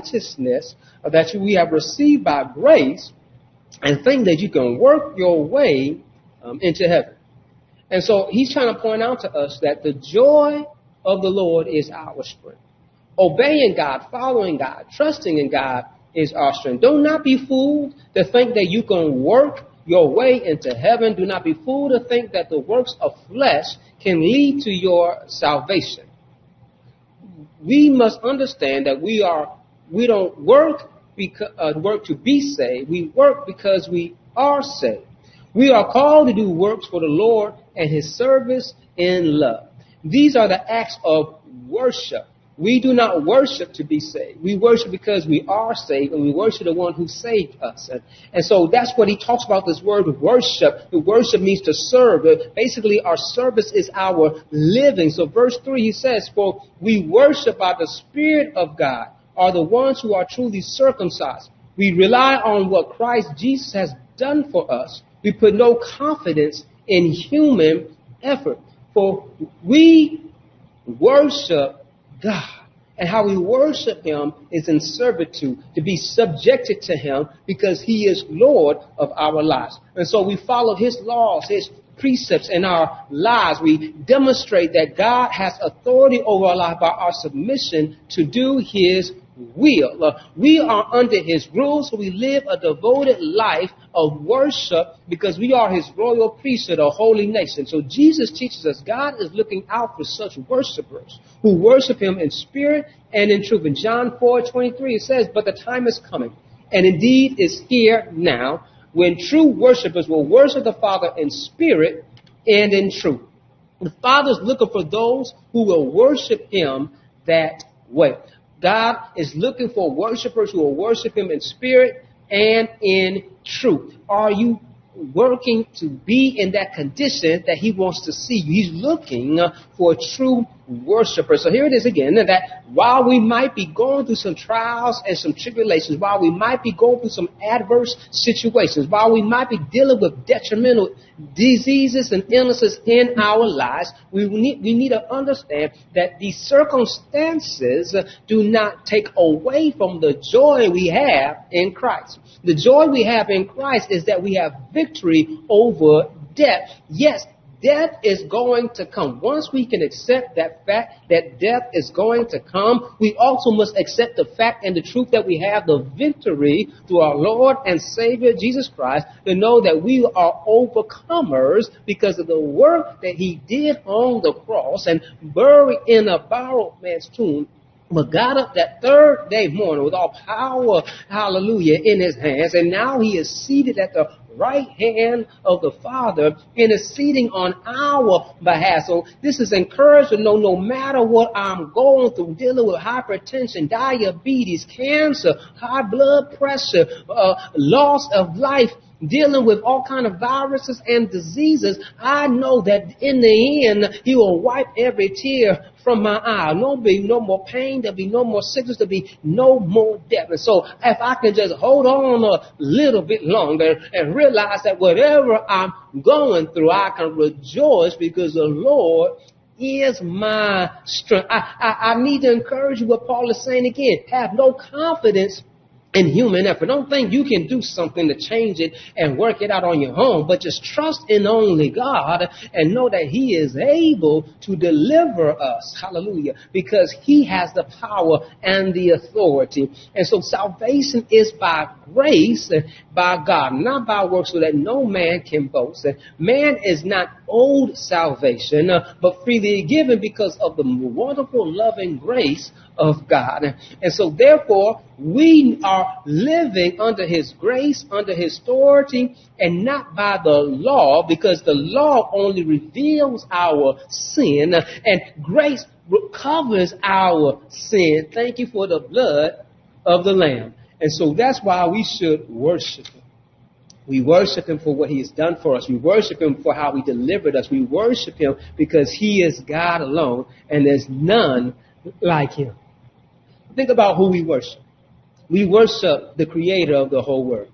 righteousness that we have received by grace and think that you can work your way um, into heaven. And so he's trying to point out to us that the joy of the Lord is our strength. Obeying God, following God, trusting in God is our strength. Do not be fooled to think that you can work your way into heaven. Do not be fooled to think that the works of flesh can lead to your salvation. We must understand that we are we don't work because, uh, work to be saved. We work because we are saved. We are called to do works for the Lord and His service in love. These are the acts of worship. We do not worship to be saved. We worship because we are saved and we worship the one who saved us. And, and so that's what he talks about this word worship. The worship means to serve. Basically, our service is our living. So verse 3, he says, For we worship by the Spirit of God, are the ones who are truly circumcised. We rely on what Christ Jesus has done for us. We put no confidence in human effort. For we worship God. And how we worship Him is in servitude, to be subjected to Him because He is Lord of our lives. And so we follow His laws, His precepts in our lives. We demonstrate that God has authority over our life by our submission to do His will. Uh, we are under his rule, so we live a devoted life of worship because we are his royal priesthood, a holy nation. So Jesus teaches us God is looking out for such worshipers who worship him in spirit and in truth. In John 4 23, it says, But the time is coming, and indeed is here now, when true worshipers will worship the Father in spirit and in truth. The Father is looking for those who will worship him that way. God is looking for worshipers who will worship Him in spirit and in truth. Are you working to be in that condition that He wants to see you? He's looking for true worshiper. So here it is again that while we might be going through some trials and some tribulations, while we might be going through some adverse situations, while we might be dealing with detrimental diseases and illnesses in our lives, we need, we need to understand that these circumstances uh, do not take away from the joy we have in Christ. The joy we have in Christ is that we have victory over death. Yes, death is going to come. Once we can accept that fact that death is going to come, we also must accept the fact and the truth that we have the victory through our Lord and Savior Jesus Christ to know that we are overcomers because of the work that He did on the cross and buried in a borrowed man's tomb but got up that third day morning with all power, hallelujah, in his hands, and now he is seated at the right hand of the Father, interceding on our behalf. So this is encouraged to know no matter what I'm going through, dealing with hypertension, diabetes, cancer, high blood pressure, uh, loss of life, dealing with all kind of viruses and diseases, I know that in the end, He will wipe every tear from my eye. No be no more pain. There'll be no more sickness. There'll be no more death. And so if I can just hold on a little bit longer and realize that whatever I'm going through, I can rejoice because the Lord is my strength. I, I, I need to encourage you what Paul is saying again. Have no confidence in human effort. Don't think you can do something to change it and work it out on your own, but just trust in only God and know that He is able to deliver us. Hallelujah. Because He has the power and the authority. And so salvation is by grace, by God, not by works, so that no man can boast. Man is not owed salvation, uh, but freely given because of the wonderful loving grace of God. And so therefore, we are living under His grace, under His authority, and not by the law, because the law only reveals our sin, and grace covers our sin. Thank you for the blood of the Lamb. And so that's why we should worship Him. We worship Him for what He has done for us. We worship Him for how He delivered us. We worship Him because He is God alone, and there's none like Him. Think about who we worship. We worship the creator of the whole world.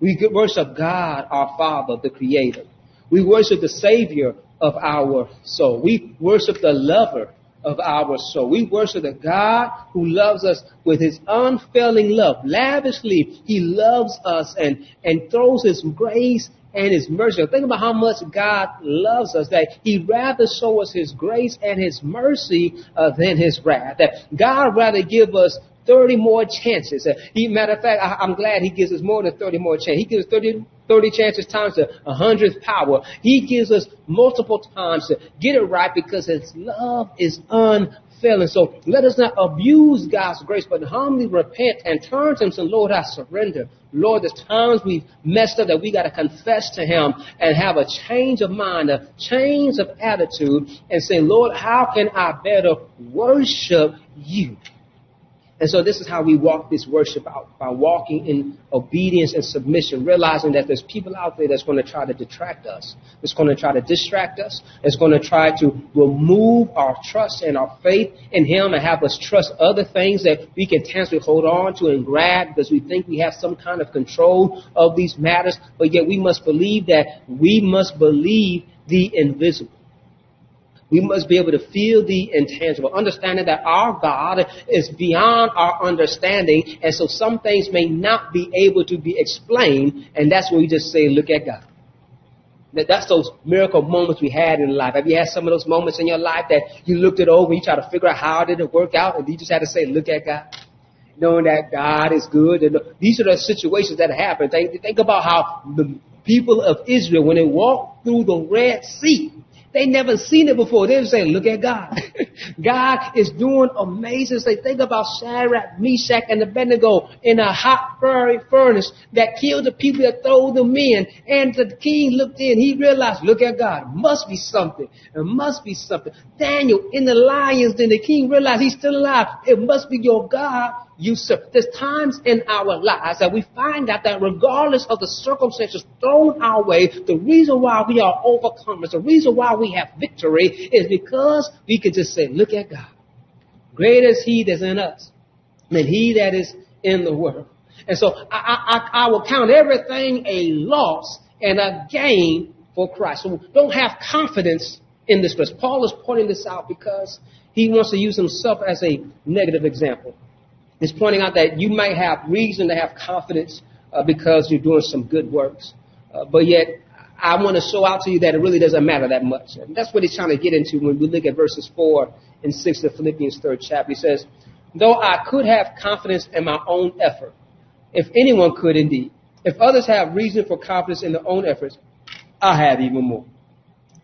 We worship God, our Father, the creator. We worship the Savior of our soul. We worship the lover of our soul. We worship the God who loves us with his unfailing love. Lavishly, he loves us and, and throws his grace and his mercy. Think about how much God loves us, that he'd rather show us his grace and his mercy uh, than his wrath. That God rather give us 30 more chances. Uh, he, matter of fact, I, am glad he gives us more than 30 more chances. He gives us 30, 30 chances times a, a hundredth power. He gives us multiple times to get it right because his love is unfailing. So let us not abuse God's grace, but humbly repent and turn to him and say, Lord, I surrender. Lord, there's times we've messed up that we got to confess to him and have a change of mind, a change of attitude and say, Lord, how can I better worship you? And so this is how we walk this worship out by walking in obedience and submission, realizing that there's people out there that's going to try to detract us. that's going to try to distract us. that's going to try to remove our trust and our faith in Him and have us trust other things that we can tangibly hold on to and grab because we think we have some kind of control of these matters. But yet we must believe that we must believe the invisible. We must be able to feel the intangible, understanding that our God is beyond our understanding, and so some things may not be able to be explained, and that's when we just say, look at God. That's those miracle moments we had in life. Have you had some of those moments in your life that you looked it over, and you try to figure out how did it work out, and you just had to say, look at God? Knowing that God is good. And these are the situations that happen. Think, think about how the people of Israel, when they walked through the Red Sea, they never seen it before. They say, look at God. God is doing amazing things. Think about Shadrach, Meshach, and Abednego in a hot fiery furnace that killed the people that threw them in. And the king looked in. He realized, look at God. Must be something. It must be something. Daniel in the lions, then the king realized he's still alive. It must be your God usurp. There's times in our lives that we find out that regardless of the circumstances thrown our way, the reason why we are overcomers, the reason why we have victory is because we can just say, look at God. Greater is He that's in us than He that is in the world. And so I, I, I will count everything a loss and a gain for Christ. So don't have confidence in this verse. Paul is pointing this out because he wants to use himself as a negative example is pointing out that you might have reason to have confidence uh, because you're doing some good works. Uh, but yet, I want to show out to you that it really doesn't matter that much. And that's what he's trying to get into when we look at verses 4 and 6 of Philippians 3rd chapter. He says, Though I could have confidence in my own effort, if anyone could indeed, if others have reason for confidence in their own efforts, I have even more.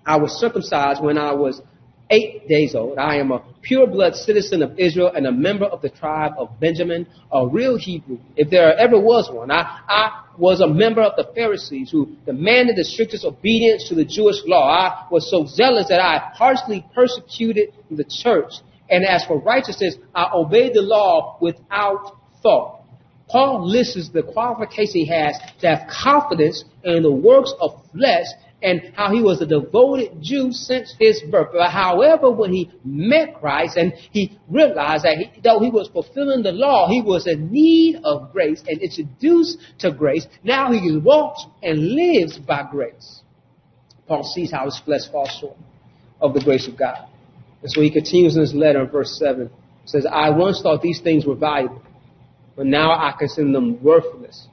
I was circumcised when I was eight days old. I am a pure blood citizen of Israel and a member of the tribe of Benjamin, a real Hebrew, if there ever was one. I, I was a member of the Pharisees who demanded the strictest obedience to the Jewish law. I was so zealous that I harshly persecuted the church. And as for righteousness, I obeyed the law without thought. Paul lists the qualification he has to have confidence in the works of flesh and how he was a devoted Jew since his birth. But however, when he met Christ and he realized that he, though he was fulfilling the law, he was in need of grace and introduced to grace. Now he walks and lives by grace. Paul sees how his flesh falls short of the grace of God. And so he continues in his letter in verse 7. says, I once thought these things were valuable, but now I consider them worthless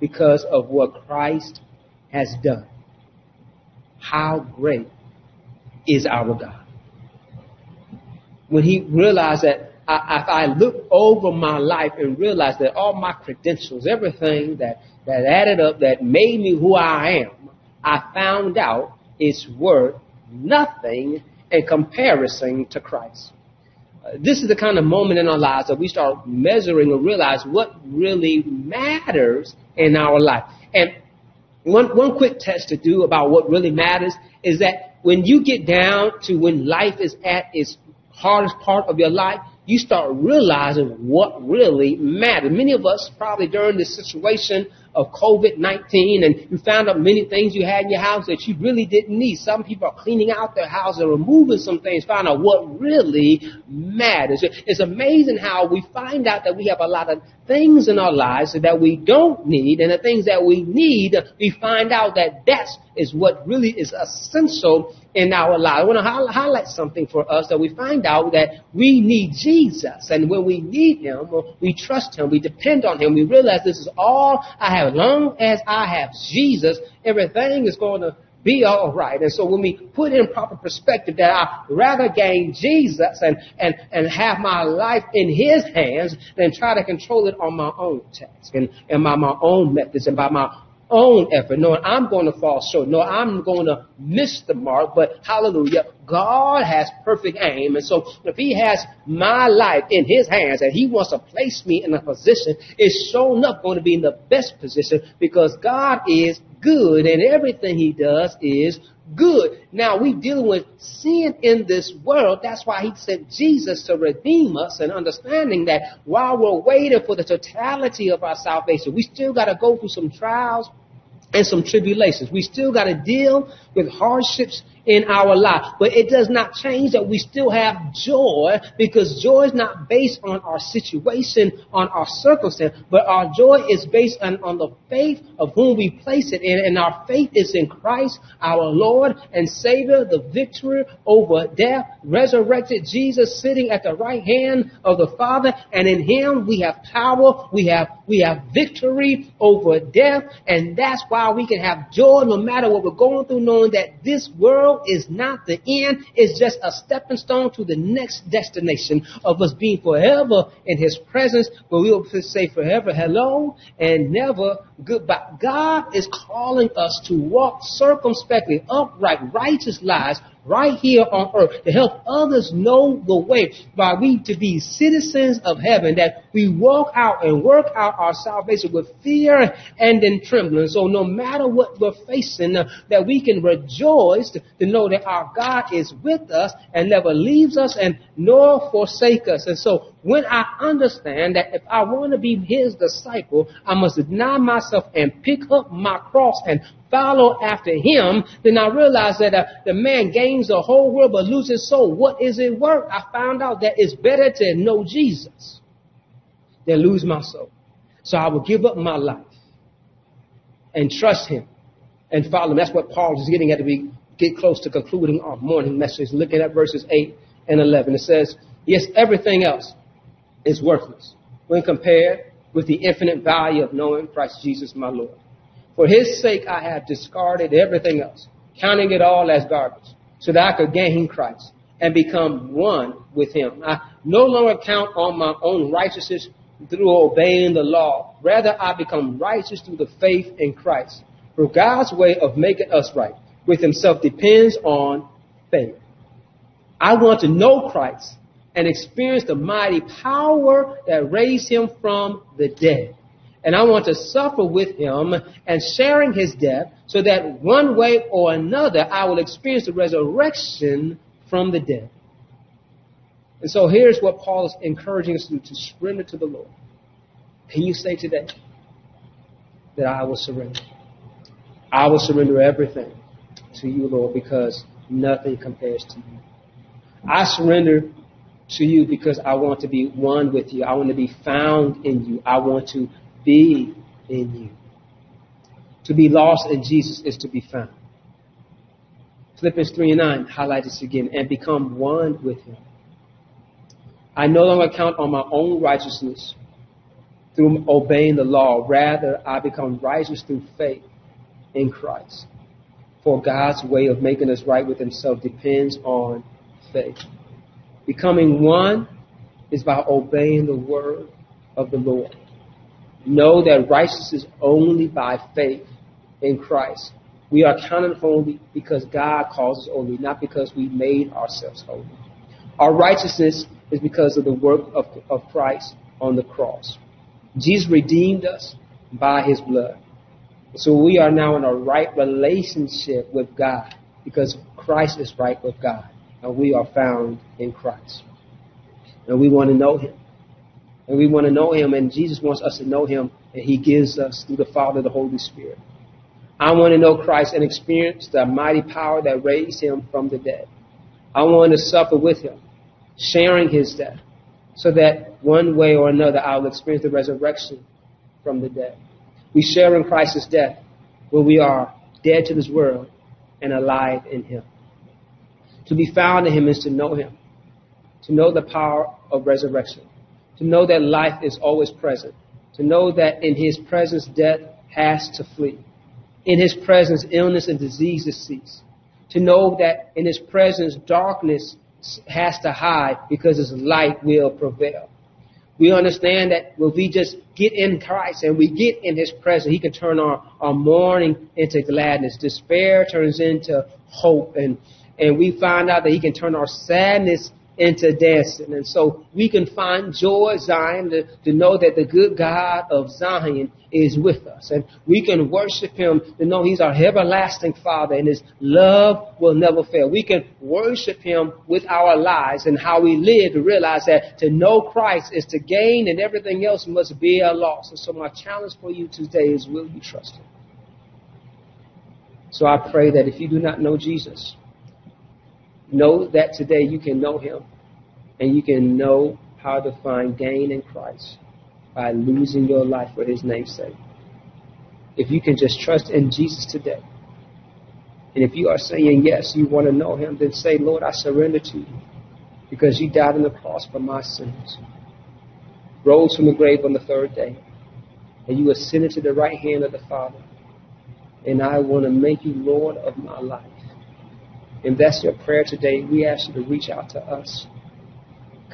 because of what Christ has done how great is our God. When he realized that I, if I look over my life and realize that all my credentials, everything that, that added up, that made me who I am, I found out it's worth nothing in comparison to Christ. Uh, this is the kind of moment in our lives that we start measuring and realize what really matters in our life. And one, one quick test to do about what really matters is that when you get down to when life is at its hardest part of your life, you start realizing what really matters. Many of us probably during this situation of COVID-19 and you found out many things you had in your house that you really didn't need. Some people are cleaning out their house and removing some things, find out what really matters. It's amazing how we find out that we have a lot of things in our lives that we don't need and the things that we need, we find out that that is what really is essential in our life. I want to highlight something for us that we find out that we need Jesus. And when we need Him, we trust Him, we depend on Him, we realize this is all I have. As long as I have Jesus, everything is going to be all right. And so when we put in proper perspective that I rather gain Jesus and, and, and have my life in his hands than try to control it on my own task and, and by my own methods and by my own effort, knowing I'm going to fall short, no, I'm going to miss the mark, but hallelujah, God has perfect aim. And so if he has my life in his hands and he wants to place me in a position, it's sure enough going to be in the best position because God is good and everything he does is good. Now we dealing with sin in this world. That's why he sent Jesus to redeem us and understanding that while we're waiting for the totality of our salvation, we still got to go through some trials and some tribulations. We still got to deal with hardships in our life. But it does not change that we still have joy because joy is not based on our situation, on our circumstance, but our joy is based on, on the faith of whom we place it in. And our faith is in Christ, our Lord and Savior, the victory over death, resurrected Jesus sitting at the right hand of the Father. And in Him we have power, we have, we have victory over death. And that's why we can have joy no matter what we're going through, knowing that this world world is not the end. It's just a stepping stone to the next destination of us being forever in His presence, where we will say forever hello and never goodbye. God is calling us to walk circumspectly, upright, righteous lives right here on earth to help others know the way by we to be citizens of heaven that we walk out and work out our salvation with fear and in trembling. So no matter what we're facing, uh, that we can rejoice to, to know that our God is with us and never leaves us and nor forsake us. And so when I understand that if I want to be his disciple, I must deny myself and pick up my cross and follow after him, then I realize that uh, the man gains the whole world but loses soul. What is it worth? I found out that it's better to know Jesus than lose my soul. So I will give up my life and trust him and follow him. That's what Paul is getting at as we get close to concluding our morning message, looking at verses 8 and 11. It says, Yes, everything else is worthless when compared with the infinite value of knowing Christ Jesus my Lord. For his sake I have discarded everything else, counting it all as garbage, so that I could gain Christ and become one with him. I no longer count on my own righteousness through obeying the law. Rather, I become righteous through the faith in Christ. For God's way of making us right with himself depends on faith. I want to know Christ and experience the mighty power that raised him from the dead. And I want to suffer with him and sharing his death so that one way or another I will experience the resurrection from the dead. And so here's what Paul is encouraging us to do, to surrender to the Lord. Can you say today that I will surrender? I will surrender everything to you, Lord, because nothing compares to you. I surrender to you because I want to be one with you. I want to be found in you. I want to be in you. To be lost in Jesus is to be found. Philippians 3 and 9 highlight this again and become one with him. I no longer count on my own righteousness through obeying the law. Rather, I become righteous through faith in Christ. For God's way of making us right with himself depends on faith. Becoming one is by obeying the word of the Lord. Know that righteousness is only by faith in Christ. We are counted holy because God calls us holy, not because we made ourselves holy. Our righteousness is because of the work of, of Christ on the cross. Jesus redeemed us by his blood. So we are now in a right relationship with God because Christ is right with God and we are found in Christ. And we want to know him. And we want to know him, and Jesus wants us to know him, and he gives us through the Father, the Holy Spirit. I want to know Christ and experience the mighty power that raised him from the dead. I want to suffer with him, sharing his death, so that one way or another I will experience the resurrection from the dead. We share in Christ's death where we are dead to this world and alive in him. To be found in him is to know him, to know the power of resurrection, to know that life is always present, to know that in his presence death has to flee. In his presence illness and diseases cease. To know that in his presence darkness has to hide because his light will prevail. We understand that when we just get in Christ and we get in His presence, He can turn our, our mourning into gladness. Despair turns into hope. And, and we find out that He can turn our sadness into dancing. And so we can find joy, Zion, to, to know that the good God of Zion is with us. And we can worship Him to know He's our everlasting Father and His love will never fail. We can worship Him with our lives and how we live to realize that to know Christ is to gain and everything else must be a loss. And so my challenge for you today is will you trust Him? So I pray that if you do not know Jesus, Know that today you can know Him and you can know how to find gain in Christ by losing your life for His name's sake. If you can just trust in Jesus today, and if you are saying yes, you want to know Him, then say, Lord, I surrender to you because you died on the cross for my sins, rose from the grave on the third day, and you ascended to the right hand of the Father. And I want to make you Lord of my life. If that's your prayer today, we ask you to reach out to us,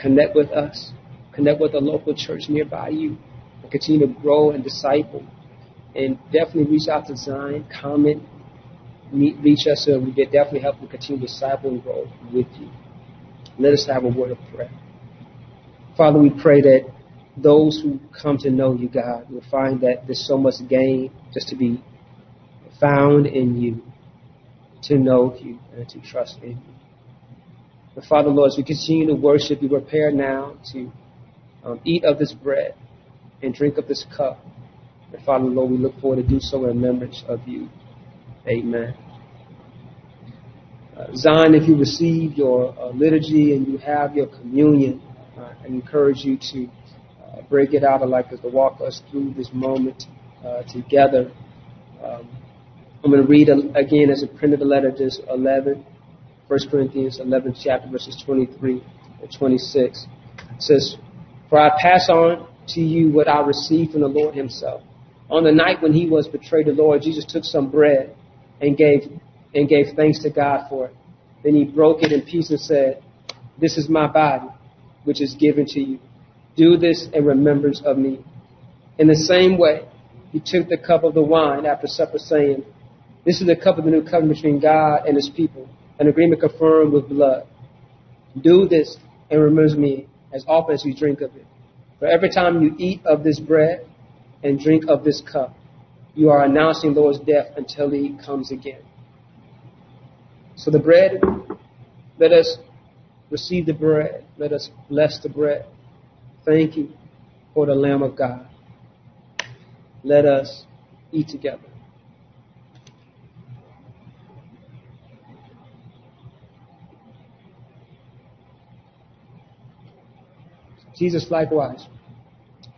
connect with us, connect with a local church nearby you, and continue to grow and disciple. And definitely reach out to Zion, comment, meet, reach us, so we can definitely help you continue to disciple and grow with you. Let us have a word of prayer. Father, we pray that those who come to know you, God, will find that there's so much gain just to be found in you to know you and to trust in you. But Father, Lord, as we continue to worship, we prepare now to um, eat of this bread and drink of this cup. And Father, Lord, we look forward to do so in remembrance of you. Amen. Uh, Zion, if you receive your uh, liturgy and you have your communion, uh, I encourage you to uh, break it out. I'd like us to walk us through this moment uh, together. Um, I'm going to read again as a printed letter, just 11, 1 Corinthians 11 chapter, verses 23 and 26. It says, For I pass on to you what I received from the Lord himself. On the night when he was betrayed, the Lord Jesus took some bread and gave, and gave thanks to God for it. Then he broke it in pieces and said, This is my body, which is given to you. Do this in remembrance of me. In the same way, he took the cup of the wine after supper, saying, this is the cup of the new covenant between God and his people, an agreement confirmed with blood. Do this and remember me as often as you drink of it. For every time you eat of this bread and drink of this cup, you are announcing the Lord's death until he comes again. So the bread, let us receive the bread. Let us bless the bread. Thank you for the Lamb of God. Let us eat together. Jesus likewise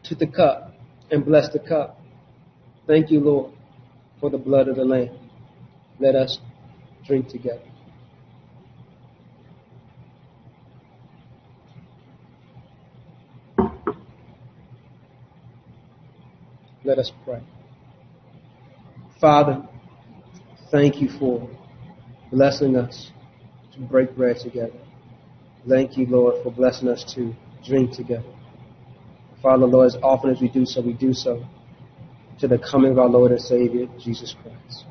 took the cup and blessed the cup. Thank you, Lord, for the blood of the Lamb. Let us drink together. Let us pray. Father, thank you for blessing us to break bread together. Thank you, Lord, for blessing us to drink together. Father, Lord, as often as we do so, we do so to the coming of our Lord and Savior, Jesus Christ.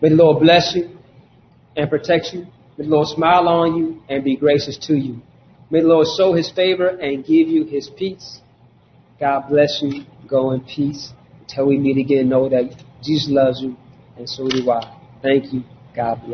May the Lord bless you and protect you. May the Lord smile on you and be gracious to you. May the Lord show his favor and give you his peace. God bless you. Go in peace. Until we meet again, know that Jesus loves you, and so do I. Thank you. God bless.